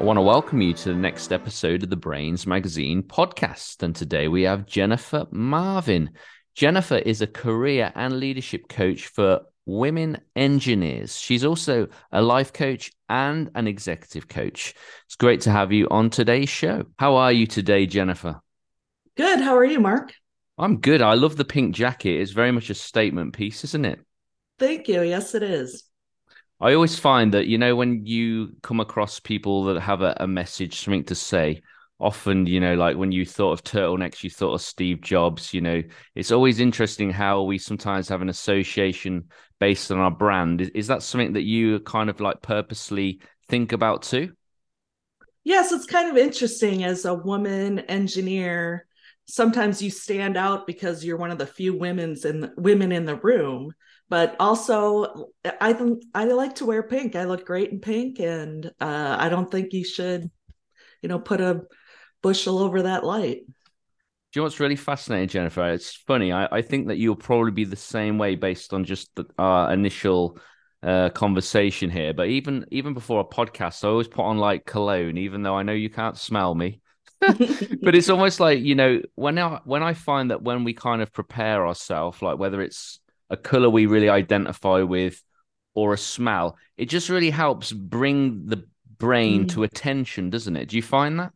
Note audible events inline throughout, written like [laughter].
I want to welcome you to the next episode of the Brainz Magazine podcast. And today we have Jennifer Marvin. Jennifer is a career and leadership coach for women engineers. She's also a life coach and an executive coach. It's great to have you on today's show. How are you today, Jennifer? Good. How are you, Mark? I'm good. I love the pink jacket. It's very much a statement piece, isn't it? Thank you. Yes, it is. I always find that, you know, when you come across people that have a, a, message, something to say, often, you know, like when you thought of turtlenecks, you thought of Steve Jobs, you know, it's always interesting how we sometimes have an association based on our brand. Is, is that something that you kind of like purposely think about too? Yes, it's kind of interesting as a woman engineer. Sometimes you stand out because you're one of the few women's in the, women in the room but also I I like to wear pink. I look great in pink, and uh, I don't think you should, you know, put a bushel over that light. Do you know what's really fascinating, Jennifer? It's funny. I, I think that you'll probably be the same way based on just the, our initial uh, conversation here. But even even before a podcast, I always put on like cologne, even though I know you can't smell me. [laughs] but it's almost like you know when I when I find that when we kind of prepare ourselves, like whether it's a color we really identify with or a smell. It just really helps bring the brain mm to attention doesn't it? Do you find that?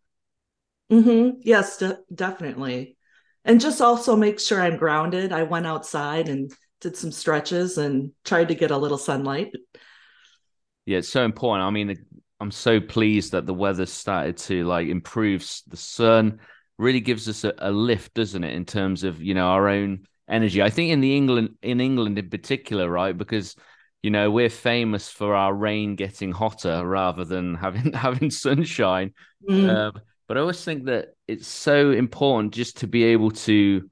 Mm-hmm. yes de- definitely. And just also make sure i'm grounded. I went outside and did some stretches and tried to get a little sunlight. Yeah it's so important. I mean i'm so pleased that the weather started to like improve the sun. Really gives us a, a lift doesn't it in terms of you know our own energy. I think in the England in England in particular, right? Because you know we're famous for our rain getting hotter rather than [laughs] having having sunshine. Mm. Um, but I always think that it's so important just to be able to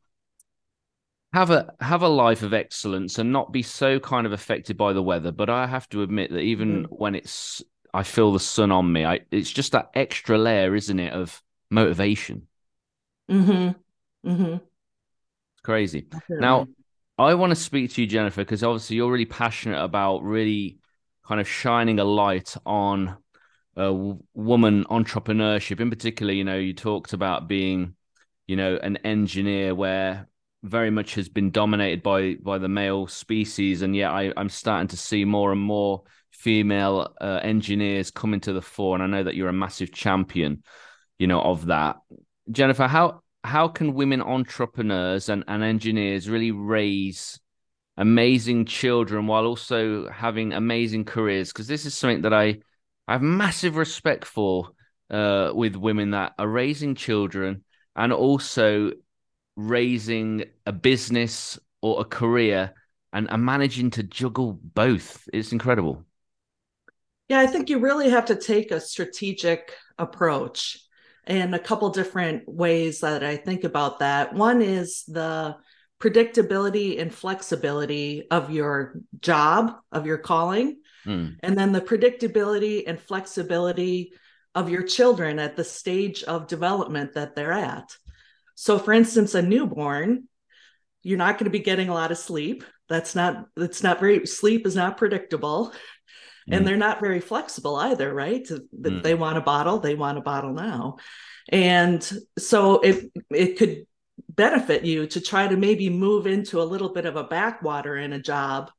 have a have a life of excellence and not be so kind of affected by the weather. But I have to admit that even mm. when it's I feel the sun on me, I, it's just that extra layer, isn't it, of motivation. Mm-hmm. Mm-hmm crazy. Now, I want to speak to you, Jennifer, because obviously you're really passionate about really kind of shining a light on uh, woman entrepreneurship. In particular, you know, you talked about being, you know, an engineer where very much has been dominated by by the male species, and yet I, I'm starting to see more and more female uh, engineers coming to the fore, and I know that you're a massive champion, you know, of that. Jennifer, how how can women entrepreneurs and, and engineers really raise amazing children while also having amazing careers? Because this is something that I, I have massive respect for uh, with women that are raising children and also raising a business or a career and, and managing to juggle both. It's incredible. Yeah, I think you really have to take a strategic approach and a couple different ways that I think about that. One is the predictability and flexibility of your job, of your calling, mm. and then the predictability and flexibility of your children at the stage of development that they're at. So, for instance, a newborn, you're not going to be getting a lot of sleep. That's not, that's not very, sleep is not predictable. Mm. And they're not very flexible either, right? Mm. They want a bottle, they want a bottle now. And so it it could benefit you to try to maybe move into a little bit of a backwater in a job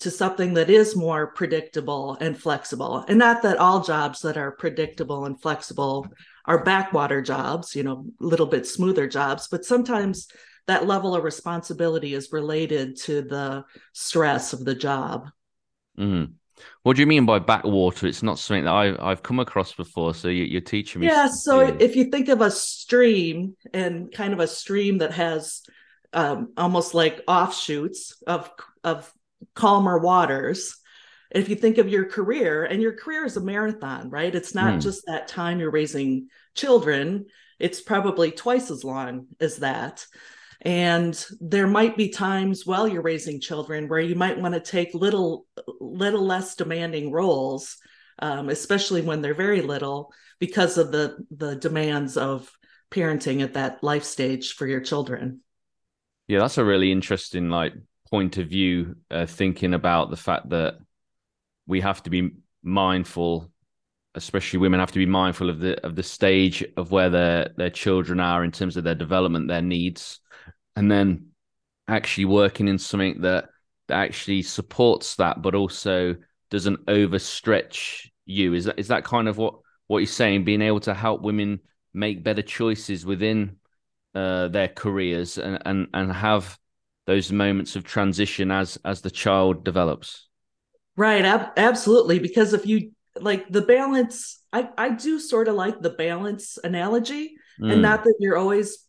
to something that is more predictable and flexible. And not that all jobs that are predictable and flexible are backwater jobs, you know, a little bit smoother jobs, but sometimes that level of responsibility is related to the stress of the job. Mm. What do you mean by backwater? It's not something that I, I've come across before. So you, are teaching me. Yeah. So if you think of a stream and kind of a stream that has um, almost like offshoots of of calmer waters, if you think of your career, and your career is a marathon, right? It's not mm. just that time you're raising children, it's probably twice as long as that. And there might be times while you're raising children where you might want to take little, little less demanding roles, um, especially when they're very little, because of the the demands of parenting at that life stage for your children. Yeah, that's a really interesting like point of view, uh, thinking about the fact that we have to be mindful especially women have to be mindful of the of the stage of where their their children are in terms of their development their needs and then actually working in something that that actually supports that but also doesn't overstretch you. Is that is that kind of what what you're saying? Being able to help women make better choices within uh, their careers and, and and have those moments of transition as as the child develops? Right. Ab- absolutely. Because if you like the balance i i do sort of like the balance analogy mm. and not that you're always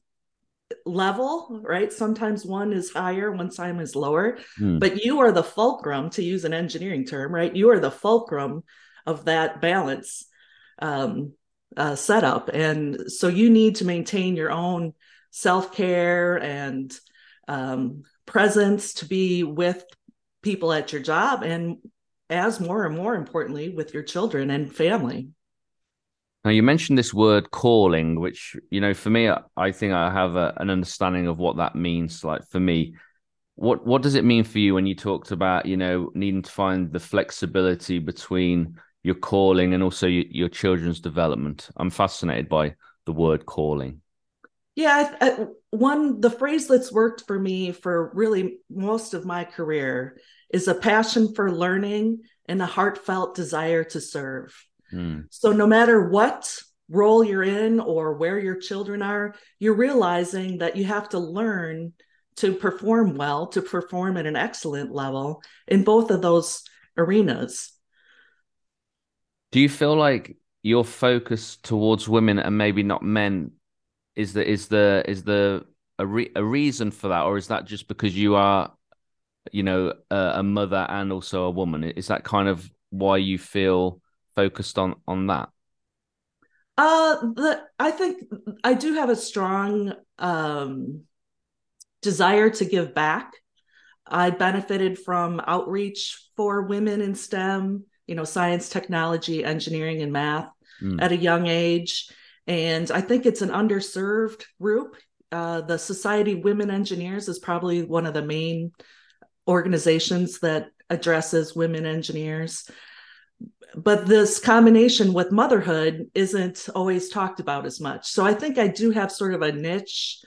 level right sometimes one is higher one time is lower mm. but you are the fulcrum to use an engineering term right you are the fulcrum of that balance um, uh, setup and so you need to maintain your own self-care and um, presence to be with people at your job and as more and more importantly with your children and family. Now you mentioned this word calling, which you know, for me, I think I have a, an understanding of what that means. Like for me, what what does it mean for you when you talked about you know needing to find the flexibility between your calling and also your, your children's development? I'm fascinated by the word calling. Yeah, I, I, one the phrase that's worked for me for really most of my career is a passion for learning and a heartfelt desire to serve. Mm. So, no matter what role you're in or where your children are, you're realizing that you have to learn to perform well, to perform at an excellent level in both of those arenas. Do you feel like your focus towards women and maybe not men is the is the is the a, re- a reason for that, or is that just because you are you know, a, a mother and also a woman. Is that kind of why you feel focused on on that? Uh, the I think I do have a strong um, desire to give back. I benefited from outreach for women in STEM, you know, science, technology, engineering, and math mm. at a young age. And I think it's an underserved group. Uh, the Society of Women Engineers is probably one of the main organizations that addresses women engineers but this combination with motherhood isn't always talked about as much. So i think i do have sort of a niche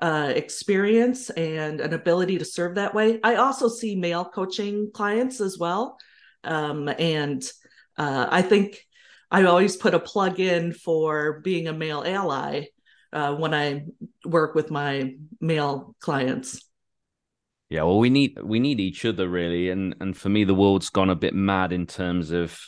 uh, experience and an ability to serve that way. I also see male coaching clients as well. Um, and uh, i think i always put a plug in for being a male ally uh, when i work with my male clients yeah, well, we need we need each other really, and and for me, the world's gone a bit mad in terms of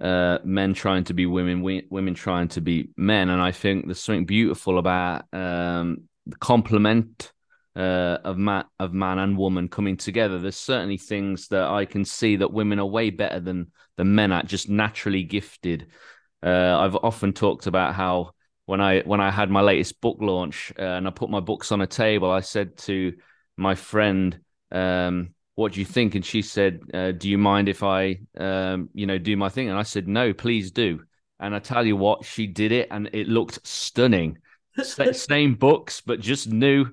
uh, men trying to be women, we, women trying to be men, and I think there's something beautiful about um, the complement uh, of man of man and woman coming together. There's certainly things that I can see that women are way better than than men at, just naturally gifted. Uh, I've often talked about how when I when I had my latest book launch uh, and I put my books on a table, I said to my friend, um, what do you think? And she said, uh, do you mind if I, um, you know, do my thing? And I said, no, please do. And I tell you what, she did it and it looked stunning. [laughs] Same books, but just knew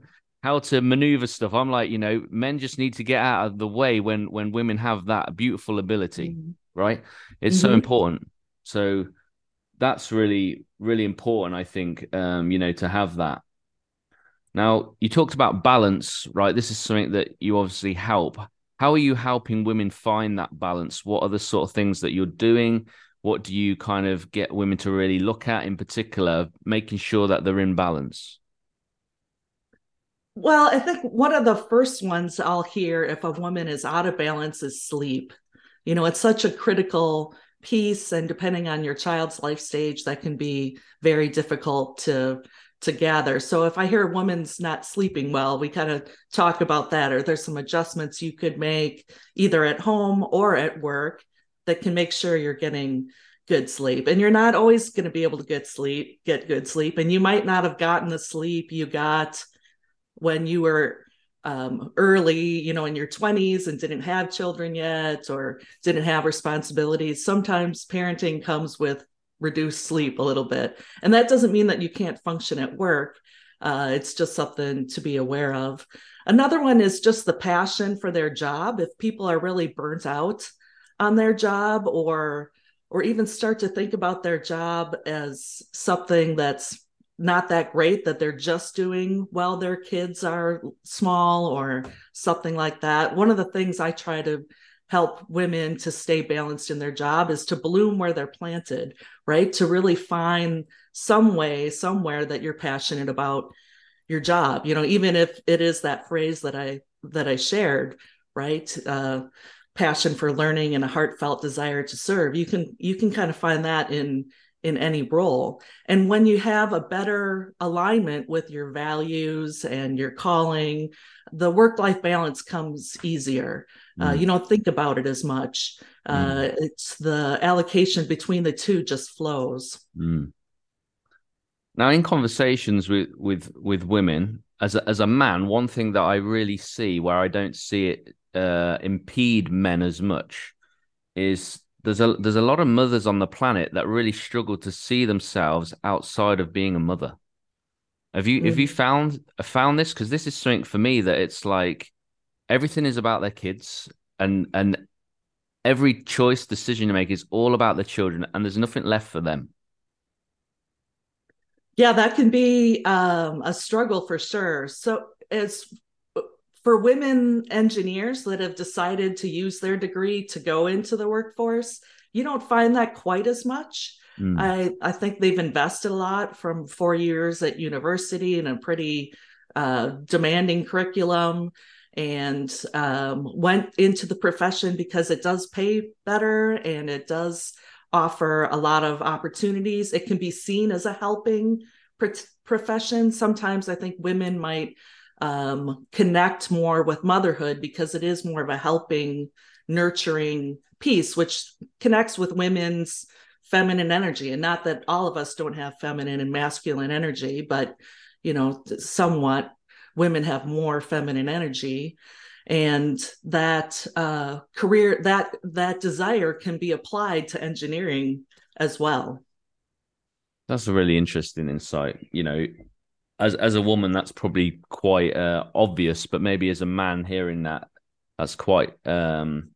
how to maneuver stuff. I'm like, you know, men just need to get out of the way when when women have that beautiful ability, mm-hmm. right? It's mm-hmm. so important. So that's really really important, I think. Um, you know, to have that. Now, you talked about balance, right? This is something that you obviously help. How are you helping women find that balance? What are the sort of things that you're doing? What do you kind of get women to really look at in particular, making sure that they're in balance? Well, I think one of the first ones I'll hear if a woman is out of balance is sleep. You know, it's such a critical piece, and depending on your child's life stage, that can be very difficult to together. So if I hear a woman's not sleeping well, we kind of talk about that, or there's some adjustments you could make either at home or at work that can make sure you're getting good sleep and you're not always going to be able to get sleep get good sleep and you might not have gotten the sleep you got when you were um, early you know in your 20s and didn't have children yet or didn't have responsibilities sometimes parenting comes with reduced sleep a little bit. And that doesn't mean that you can't function at work. Uh, it's just something to be aware of. Another one is just the passion for their job. If people are really burnt out on their job or or even start to think about their job as something that's not that great that they're just doing while their kids are small or something like that. One of the things I try to help women to stay balanced in their job is to bloom where they're planted, right? To really find some way, somewhere that you're passionate about your job. You know, even if it is that phrase that I that I shared, right? Uh, passion for learning and a heartfelt desire to serve you can you can kind of find that in in any role and when you have a better alignment with your values and your calling the work life balance comes easier uh, mm. you don't think about it as much uh, mm. it's the allocation between the two just flows mm. now in conversations with with with women as a, as a man one thing that i really see where i don't see it uh, impede men as much is there's a there's a lot of mothers on the planet that really struggle to see themselves outside of being a mother. Have you mm. have you found found this? Because this is something for me that it's like everything is about their kids and and every choice decision you make is all about the children and there's nothing left for them. Yeah, that can be um, a struggle for sure. So as for women engineers that have decided to use their degree to go into the workforce, you don't find that quite as much. Mm. I, I think they've invested a lot from four years at university in a pretty uh, demanding curriculum and um, went into the profession because it does pay better and it does offer a lot of opportunities. It can be seen as a helping profession. Sometimes I think women might um, connect more with motherhood because it is more of a helping, nurturing piece, which connects with women's feminine energy. And not that all of us don't have feminine and masculine energy, but you know, somewhat women have more feminine energy. And that uh, career that that desire can be applied to engineering as well. That's a really interesting insight you know. As as a woman, that's probably quite uh, obvious, but maybe as a man hearing that, that's quite um,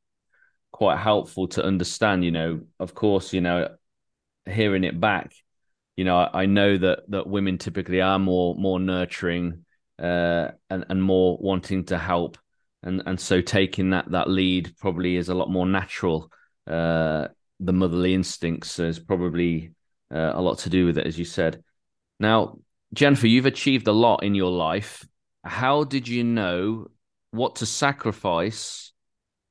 quite helpful to understand. You know, of course, you know, hearing it back, you know, I, I know that that women typically are more more nurturing uh, and and more wanting to help, and and so taking that that lead probably is a lot more natural. Uh, the motherly instincts is probably uh, a lot to do with it, as you said. Now, Jennifer, you've achieved a lot in your life. How did you know what to sacrifice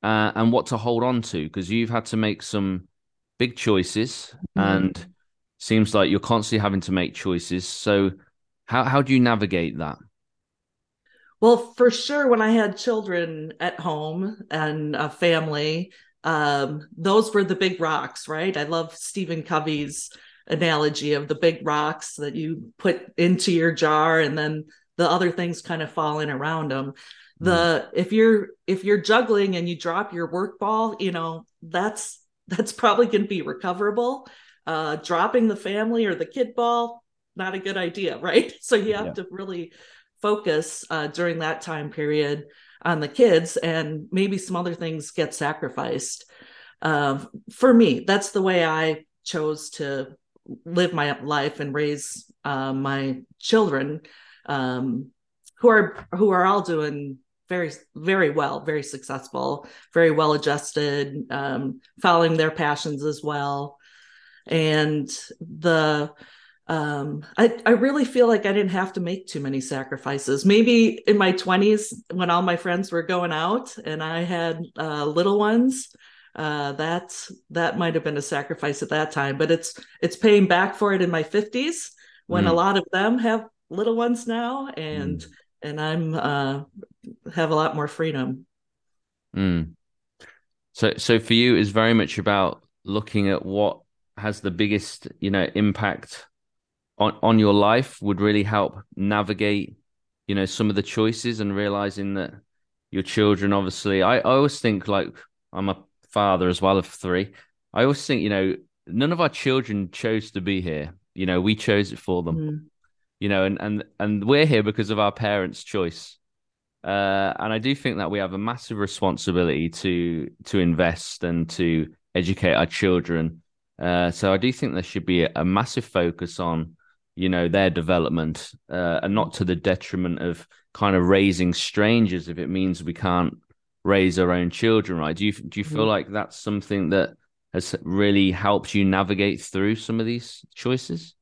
uh, and what to hold on to? Because you've had to make some big choices, mm. and seems like you're constantly having to make choices. So, how how do you navigate that? Well, for sure, when I had children at home and a family, um, those were the big rocks, right? I love Stephen Covey's analogy of the big rocks that you put into your jar and then the other things kind of fall in around them the mm. if you're if you're juggling and you drop your work ball you know that's that's probably going to be recoverable uh dropping the family or the kid ball not a good idea [laughs] right so you have yeah. to really focus uh, during that time period on the kids and maybe some other things get sacrificed. Uh, for me that's the way i chose to live my life and raise uh, my children um, who are who are all doing very very well very successful very well adjusted um, following their passions as well. And the um, I, I really feel like I didn't have to make too many sacrifices. Maybe in my 20s, when all my friends were going out and I had uh, little ones, uh, that's that might have been a sacrifice at that time but it's it's paying back for it in my 50s when mm. a lot of them have little ones now and mm. and i'm uh have a lot more freedom mm. so so for you is very much about looking at what has the biggest, you know, impact on on your life would really help navigate, you know, some of the choices and realizing that your children obviously I, I always think like I'm a father as well of three. I always think, you know, none of our children chose to be here. You know, we chose it for them. Mm. You know, and and and we're here because of our parents' choice. Uh, and I do think that we have a massive responsibility to to invest and to educate our children. Uh, so I do think there should be a, a massive focus on, you know, their development, uh, and not to the detriment of kind of raising strangers if it means we can't raise our own children. Right? Do you do you feel mm-hmm. like that's something that has really helped you navigate through some of these choices?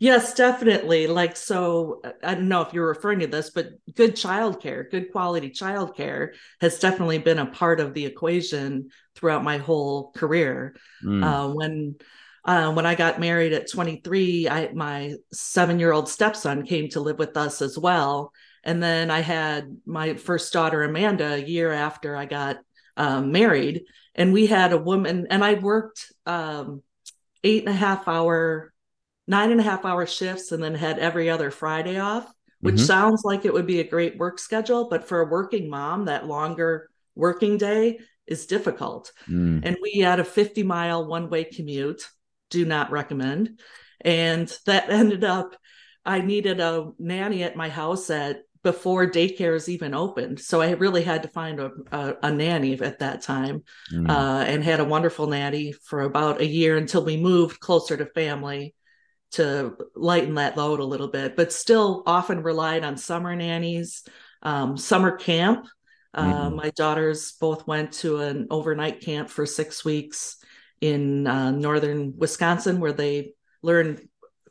Yes, definitely. Like, so I don't know if you're referring to this, but good childcare, good quality childcare has definitely been a part of the equation throughout my whole career. Mm. Uh, when uh, when I got married at 23, I, my seven year old stepson came to live with us as well. And then I had my first daughter, Amanda, a year after I got um, married. And we had a woman, and I worked um, eight and a half hour nine and a half hour shifts and then had every other Friday off, which mm-hmm. sounds like it would be a great work schedule. But for a working mom, that longer working day is difficult. Mm. And we had a 50 mile one way commute, do not recommend. And that [laughs] ended up, I needed a nanny at my house at before daycares even opened. So I really had to find a, a, a nanny at that time mm. uh, and had a wonderful nanny for about a year until we moved closer to family to lighten that load a little bit, but still often relied on summer nannies, um, summer camp. Uh, mm-hmm. my daughters both went to an overnight camp for six weeks in uh, northern Wisconsin, where they learn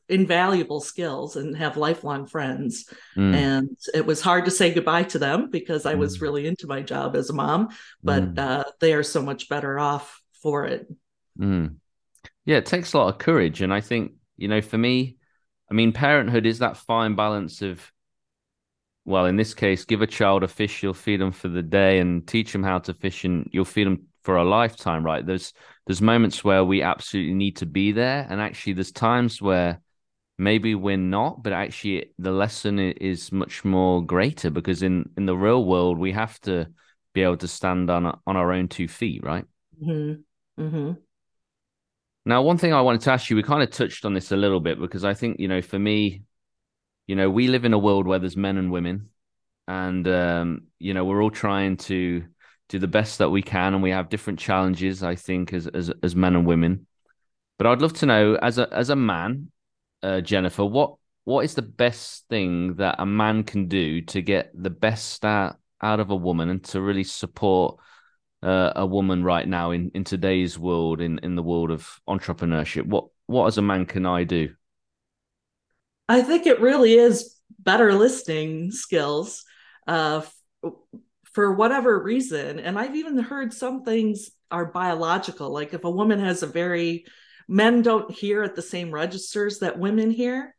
invaluable skills and have lifelong friends. Mm. And it was hard to say goodbye to them because I was mm. really into my job as a mom, but mm. uh, they are so much better off for it. Mm. Yeah, it takes a lot of courage. And I think you know, for me, I mean, parenthood is that fine balance of, well, in this case, give a child a fish, you'll feed them for the day, and teach them how to fish, and you'll feed them for a lifetime, right? There's there's moments where we absolutely need to be there, and actually, there's times where maybe we're not, but actually, the lesson is much more greater because in in the real world, we have to be able to stand on on our own two feet, right? Mm-hmm. Mm-hmm. Now, one thing I wanted to ask you, we kind of touched on this a little bit because I think, you know, for me, you know, we live in a world where there's men and women, and um, you know, we're all trying to do the best that we can, and we have different challenges, I think, as as as men and women. But I'd love to know, as a as a man, uh, Jennifer, what what is the best thing that a man can do to get the best start out of a woman and to really support uh, a woman right now in, in today's world, in, in the world of entrepreneurship? What what as a man can I do? I think it really is better listening skills uh, for whatever reason. And I've even heard some things are biological. Like if a woman has a very, men don't hear at the same registers that women hear.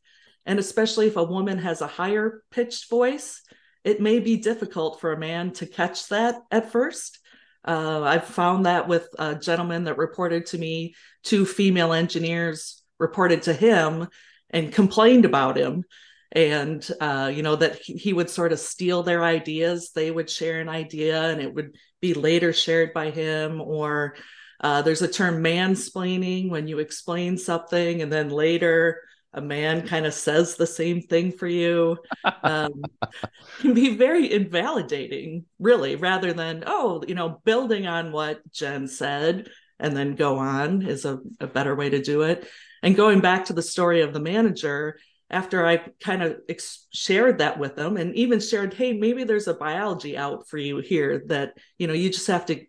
And especially if a woman has a higher pitched voice, it may be difficult for a man to catch that at first. Uh, I've found that with a gentleman that reported to me, two female engineers reported to him and complained about him. And, uh, you know, that he, would sort of steal their ideas. They would share an idea and it would be later shared by him. Or uh, there's a term mansplaining when you explain something and then later a man kind of says the same thing for you um, [laughs] can be very invalidating really rather than oh you know building on what jen said and then go on is a, a better way to do it and going back to the story of the manager after i kind of ex- shared that with them and even shared hey maybe there's a biology out for you here that you know you just have to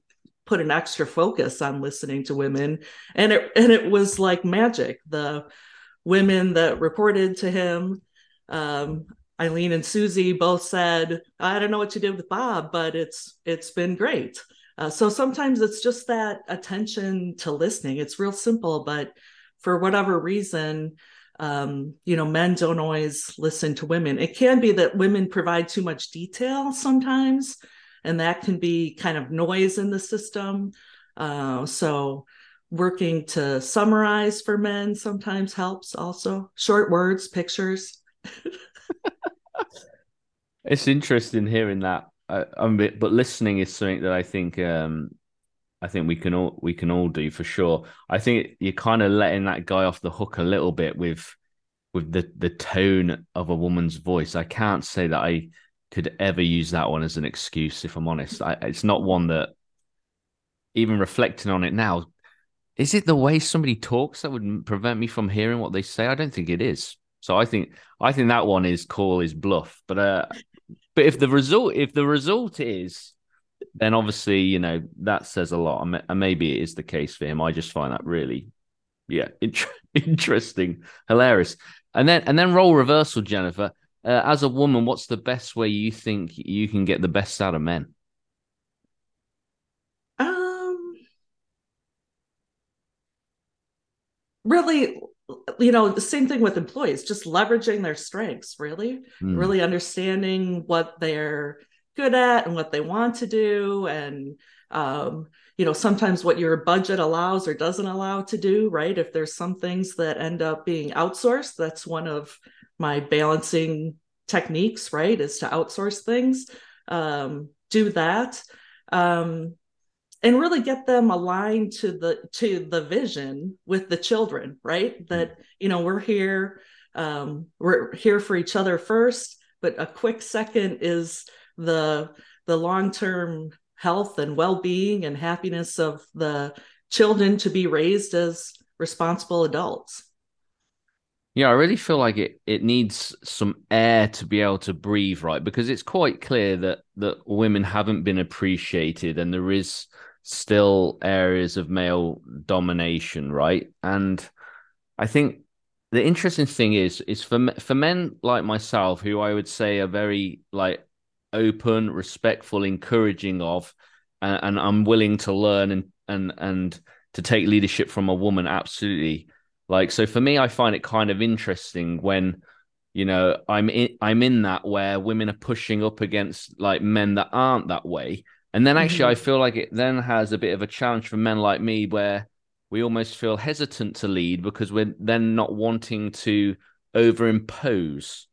put an extra focus on listening to women and it and it was like magic the women that reported to him. Um, Eileen and Susie both said, "I don't know what you did with Bob, but it's it's been great." Uh, so sometimes it's just that attention to listening. It's real simple, but for whatever reason, um, you know, men don't always listen to women. It can be that women provide too much detail sometimes, and that can be kind of noise in the system. Uh, so working to summarize for men sometimes helps also short words pictures [laughs] it's interesting hearing that uh, but listening is something that i think um i think we can all we can all do for sure i think you're kind of letting that guy off the hook a little bit with with the the tone of a woman's voice i can't say that i could ever use that one as an excuse if i'm honest I, it's not one that even reflecting on it now is it the way somebody talks that would prevent me from hearing what they say? I don't think it is. So I think I think that one is call is bluff. But uh, but if the result if the result is, then obviously you know that says a lot, and maybe it is the case for him. I just find that really, yeah, [laughs] interesting, hilarious. And then and then role reversal, Jennifer. Uh, as a woman, what's the best way you think you can get the best out of men? Um, really you know the same thing with employees just leveraging their strengths really mm. really understanding what they're good at and what they want to do and um, you know sometimes what your budget allows or doesn't allow to do right if there's some things that end up being outsourced that's one of my balancing techniques right is to outsource things um, do that um, and really get them aligned to the to the vision with the children right mm-hmm. that you know we're here um, we're here for each other first but a quick second is the the long-term health and well-being and happiness of the children to be raised as responsible adults yeah, I really feel like it it needs some air to be able to breathe, right? Because it's quite clear that that women haven't been appreciated, and there is still areas of male domination, right? And I think the interesting thing is is for for men like myself who I would say are very like open, respectful, encouraging of, and, and I'm willing to learn and and and to take leadership from a woman. Absolutely, like so for me, I find it kind of interesting when you know I'm in I'm in that where women are pushing up against like men that aren't that way and then actually, mm-hmm. I feel like it then has a bit of a challenge for men like me where we almost feel hesitant to lead because we're then not wanting to overimpose.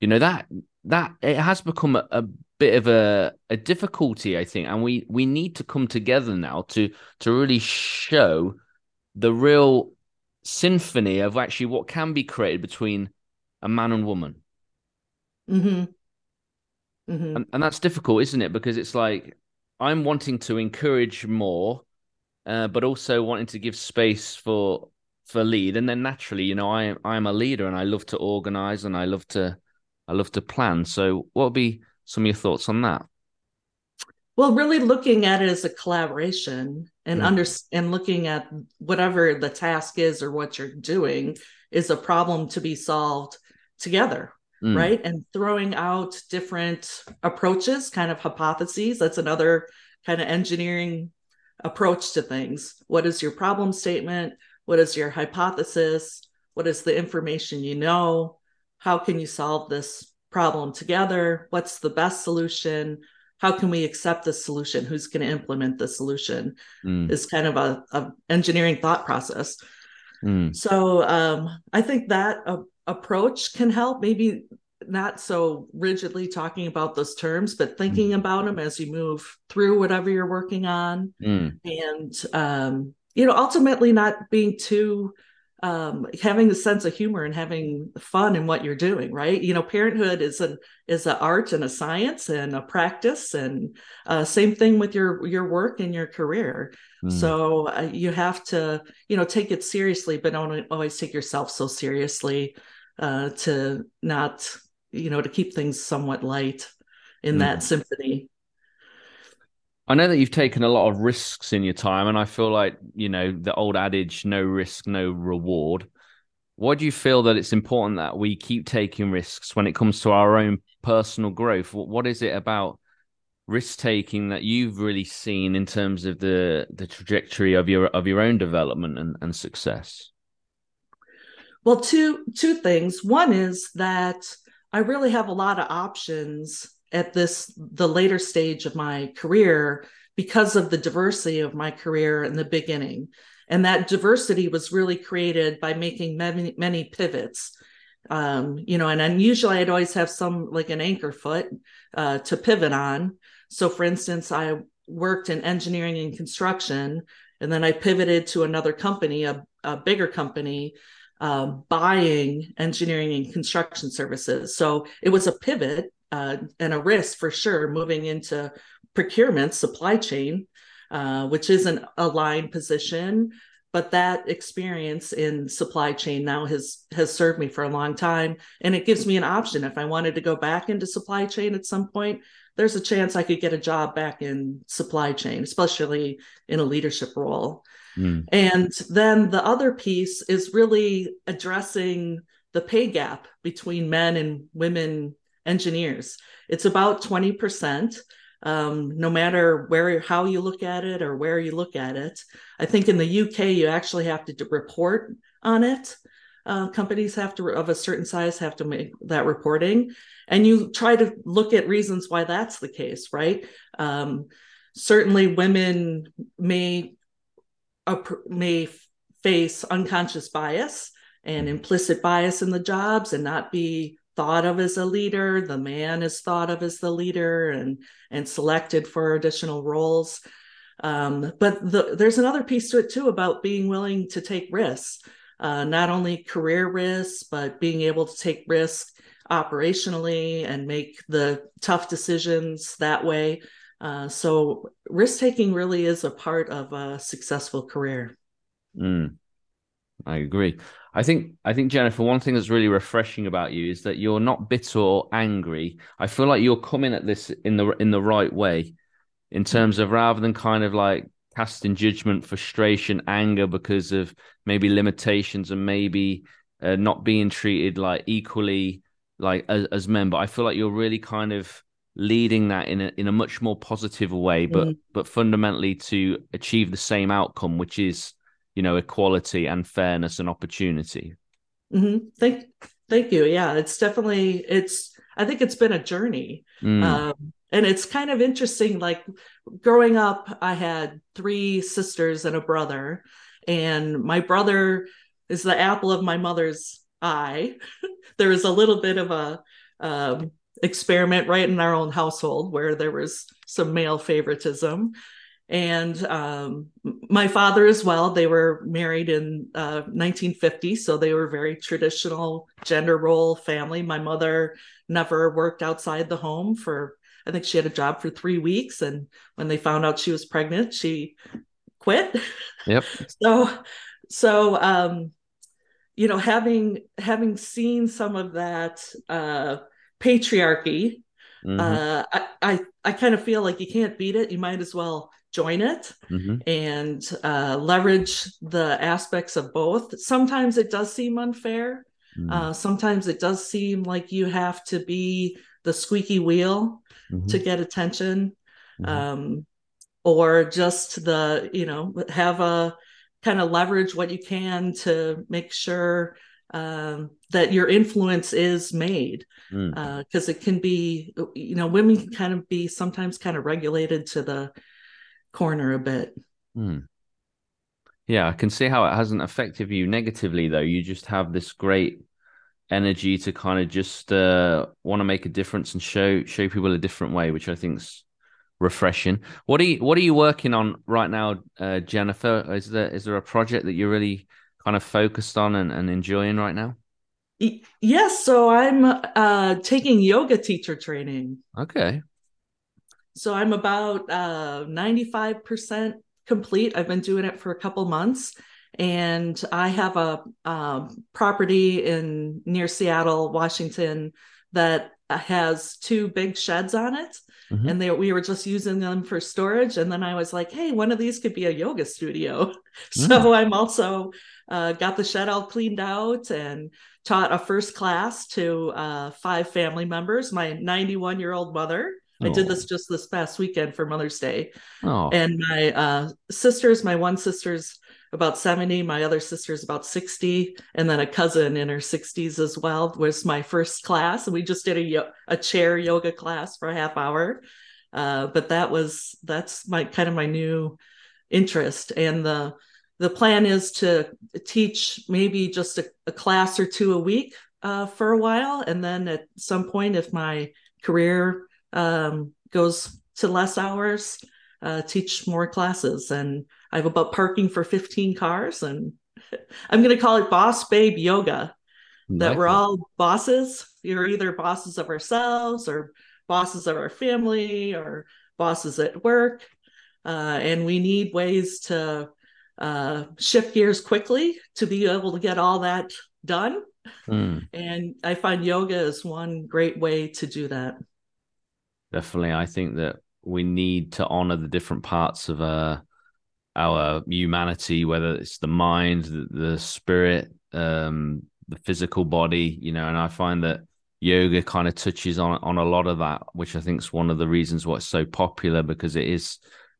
You know, that that it has become a, a bit of a, a difficulty, I think. And we we need to come together now to to really show the real symphony of actually what can be created between a man and woman. Mm-hmm. Mm-hmm. And, and that's difficult, isn't it? Because it's like I'm wanting to encourage more, uh, but also wanting to give space for for lead. And then naturally, you know, I I am a leader and I love to organize and I love to I love to plan. So, what would be some of your thoughts on that? Well, really looking at it as a collaboration and mm. under and looking at whatever the task is or what you're doing is a problem to be solved together mm. right? And throwing out different approaches, kind of hypotheses. That's another kind of engineering approach to things. What is your problem statement? What is your hypothesis? What is the information you know? How can you solve this problem together? What's the best solution? How can we accept the solution? Who's going to implement the solution? Mm. Is kind of a, a engineering thought process. Mm. So um, I think that uh, approach can help maybe not so rigidly talking about those terms but thinking mm. about them as you move through whatever you're working on mm. and um, you know ultimately not being too um, having a sense of humor and having fun in what you're doing right you know parenthood is an is an art and a science and a practice and uh, same thing with your your work and your career mm. so uh, you have to you know take it seriously but don't always take yourself so seriously uh, to not, you know, to keep things somewhat light in mm. that symphony. I know that you've taken a lot of risks in your time, and I feel like, you know, the old adage, no risk, no reward. Why do you feel that it's important that we keep taking risks when it comes to our own personal growth? What is it about risk taking that you've really seen in terms of the the trajectory of your of your own development and, and success? Well, two two things. One is that I really have a lot of options at this the later stage of my career because of the diversity of my career in the beginning. and that diversity was really created by making many many pivots. Um, you know and then usually i'd always have some like an anchor foot uh, to pivot on. So for instance i worked in engineering and construction and then i pivoted to another company a, a bigger company uh, buying engineering and construction services. So it was a pivot uh, and a risk for sure moving into procurement supply chain uh, which is an aligned position. But that experience in supply chain now has has served me for a long time. And it gives me an option. If i wanted to go back into supply chain at some point there's a chance i could get a job back in supply chain especially in a leadership role. Mm. and then the other piece is really addressing the pay gap between men and women engineers it's about 20% um, no matter where how you look at it or where you look at it. I think in the UK you actually have to report on it. Uh, companies have to of a certain size have to make that reporting, and you try to look at reasons why that's the case, right? Um, certainly, women may uh, may face unconscious bias and implicit bias in the jobs and not be thought of as a leader the man is thought of as the leader and and selected for additional roles. Um, but the, there's another piece to it too about being willing to take risks uh, not only career risks but being able to take risks operationally and make the tough decisions that way. Uh, so risk taking really is a part of a successful career. Mm, i agree I think I think Jennifer, one thing that's really refreshing about you is that you're not bitter or angry. I feel like you're coming at this in the in the right way, in terms of rather than kind of like casting judgment, frustration, anger because of maybe limitations and maybe uh, not being treated like equally like as, as, men. But I feel like you're really kind of leading that in a in a much more positive way, but mm. but fundamentally to achieve the same outcome, which is you know equality and fairness and opportunity. Mm-hmm. thank thank you. Yeah it's definitely it's i think it's been a journey. Mm. um, and it's kind of interesting like growing up i had three sisters and a brother and my brother is the apple of my mother's eye. [laughs] There was a little bit of a um, experiment right in our own household where there was some male favoritism. And um, my father as well they were married in uh, 1950 so they were very traditional gender role family. My mother never worked outside the home for i think she had a job for three weeks and when they found out she was pregnant she quit. Yep. [laughs] So so um you know having having seen some of that uh patriarchy mm-hmm. uh I, I i kind of feel like you can't beat it. You might as well join it mm-hmm. and uh, leverage the aspects of both. Sometimes it does seem unfair. Mm-hmm. Uh, sometimes it does seem like you have to be the squeaky wheel mm-hmm. to get attention, mm-hmm. um, or just the you know have a kind of leverage what you can to make sure um, that your influence is made because mm. uh, it can be you know women can kind of be sometimes kind of regulated to the corner a bit. Hmm. Yeah, I can see how it hasn't affected you negatively though. You just have this great energy to kind of just uh, want to make a difference and show show people a different way, which I think's refreshing. What are you What are you working on right now, uh, Jennifer? Is there is there a project that you're really kind of focused on and, and enjoying right now? Yes, so I'm uh, taking yoga teacher training. Okay. So I'm about uh, 95% complete. I've been doing it for a couple months. And I have a um, property in near Seattle, Washington, that has two big sheds on it. Mm-hmm. And they, we were just using them for storage. And then I was like, hey, one of these could be a yoga studio. [laughs] Mm. So I'm also uh, got the shed all cleaned out and taught a first class to uh, five family members, my 91 year old mother I did this just this past weekend for Mother's Day. Oh. And my uh, sisters, my one sister's about 70, my other sister's about 60, and then a cousin in her 60s as well was my first class. And we just did a, a chair yoga class for a half hour. Uh, but that was, that's my kind of my new interest. And the, the plan is to teach maybe just a, a class or two a week uh, for a while, and then at some point, if my career um, goes to less hours, uh, teach more classes. And I have about parking for 15 cars, and [laughs] I'm going to call it Boss Babe Yoga. That we're all bosses. You're either bosses of ourselves or bosses of our family or bosses at work. Uh, and we need ways to uh, shift gears quickly to be able to get all that done. Mm. And I find yoga is one great way to do that. Definitely. I think that we need to honor the different parts of uh, our humanity, whether it's the mind, the, the spirit, um, the physical body, you know, and I find that yoga kind of touches on on a lot of that, which I think is one of the reasons why it's so popular because it is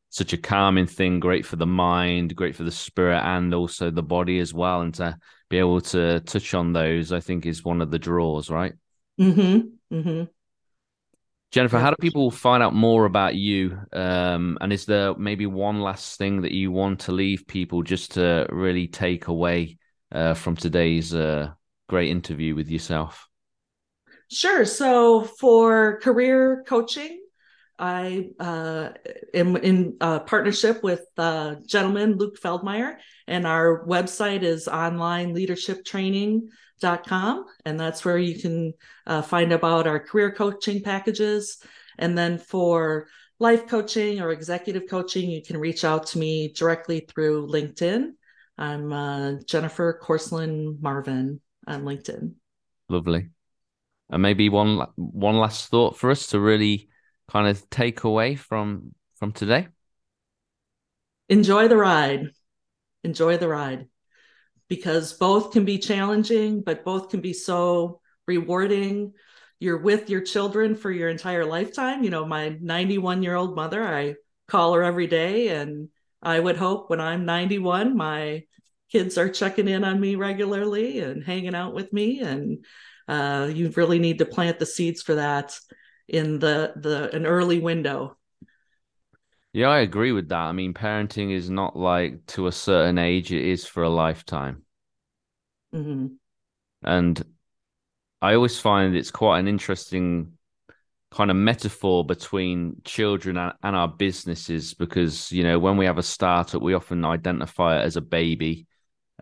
such a calming thing, great for the mind, great for the spirit, and also the body as well. And to be able to touch on those, I think, is one of the draws, right? Mm-hmm. Mm-hmm. Jennifer, how do people find out more about you? Um, and is there maybe one last thing that you want to leave people just to really take away uh, from today's uh, great interview with yourself? Sure. So for career coaching, I uh, am in a partnership with uh, gentleman Luke Feldmeyer, and our website is onlineleadershiptraining.com, and that's where you can uh, find about our career coaching packages. And then for life coaching or executive coaching, you can reach out to me directly through LinkedIn. I'm uh, Jennifer Corslin Marvin on LinkedIn. Lovely. And maybe one one last thought for us to really kind of take away from from today. Enjoy the ride. Enjoy the ride. Because both can be challenging, but both can be so rewarding. You're with your children for your entire lifetime. You know, my 91 year old mother, I call her every day. And I would hope when I'm 91, my kids are checking in on me regularly and hanging out with me. And uh, you really need to plant the seeds for that in the the an early window. Yeah, I agree with that. I mean, parenting is not like to a certain age; it is for a lifetime. Mm-hmm. And I always find it's quite an interesting kind of metaphor between children and, our businesses because you know when we have a startup we often identify it as a baby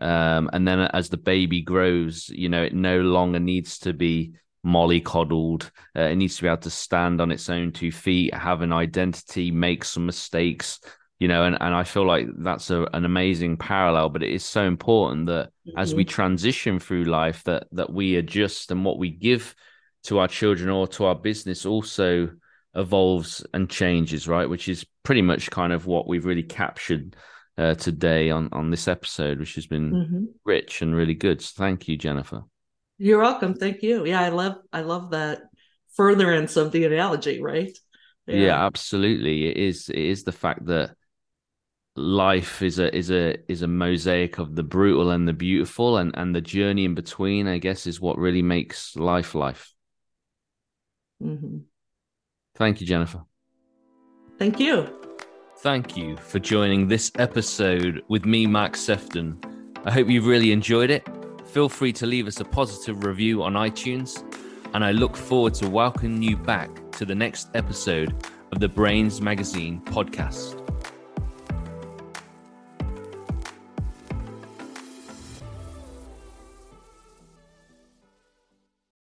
um, and then as the baby grows you know it no longer needs to be mollycoddled uh, it needs to be able to stand on its own two feet have an identity make some mistakes you know and, and i feel like that's a, an amazing parallel but it is so important that mm-hmm. as we mm-hmm. transition through life that that we adjust and what we give to our children or to our business also evolves and changes, right? Which is pretty much kind of what we've really captured uh, today on on this episode, which has been mm-hmm. rich and really good. So thank you, Jennifer. You're welcome. Thank you. Yeah, I love I love that furtherance of the analogy, right? Yeah. yeah, absolutely. It is it is the fact that life is a is a is a mosaic of the brutal and the beautiful and and the journey in between i guess is what really makes life life Mm-hmm. Thank you, Jennifer. Thank you. Thank you for joining this episode with me, Mark Sephton. I hope you've really enjoyed it. Feel free to leave us a positive review on iTunes, and I look forward to welcoming you back to the next episode of the Brainz Magazine podcast.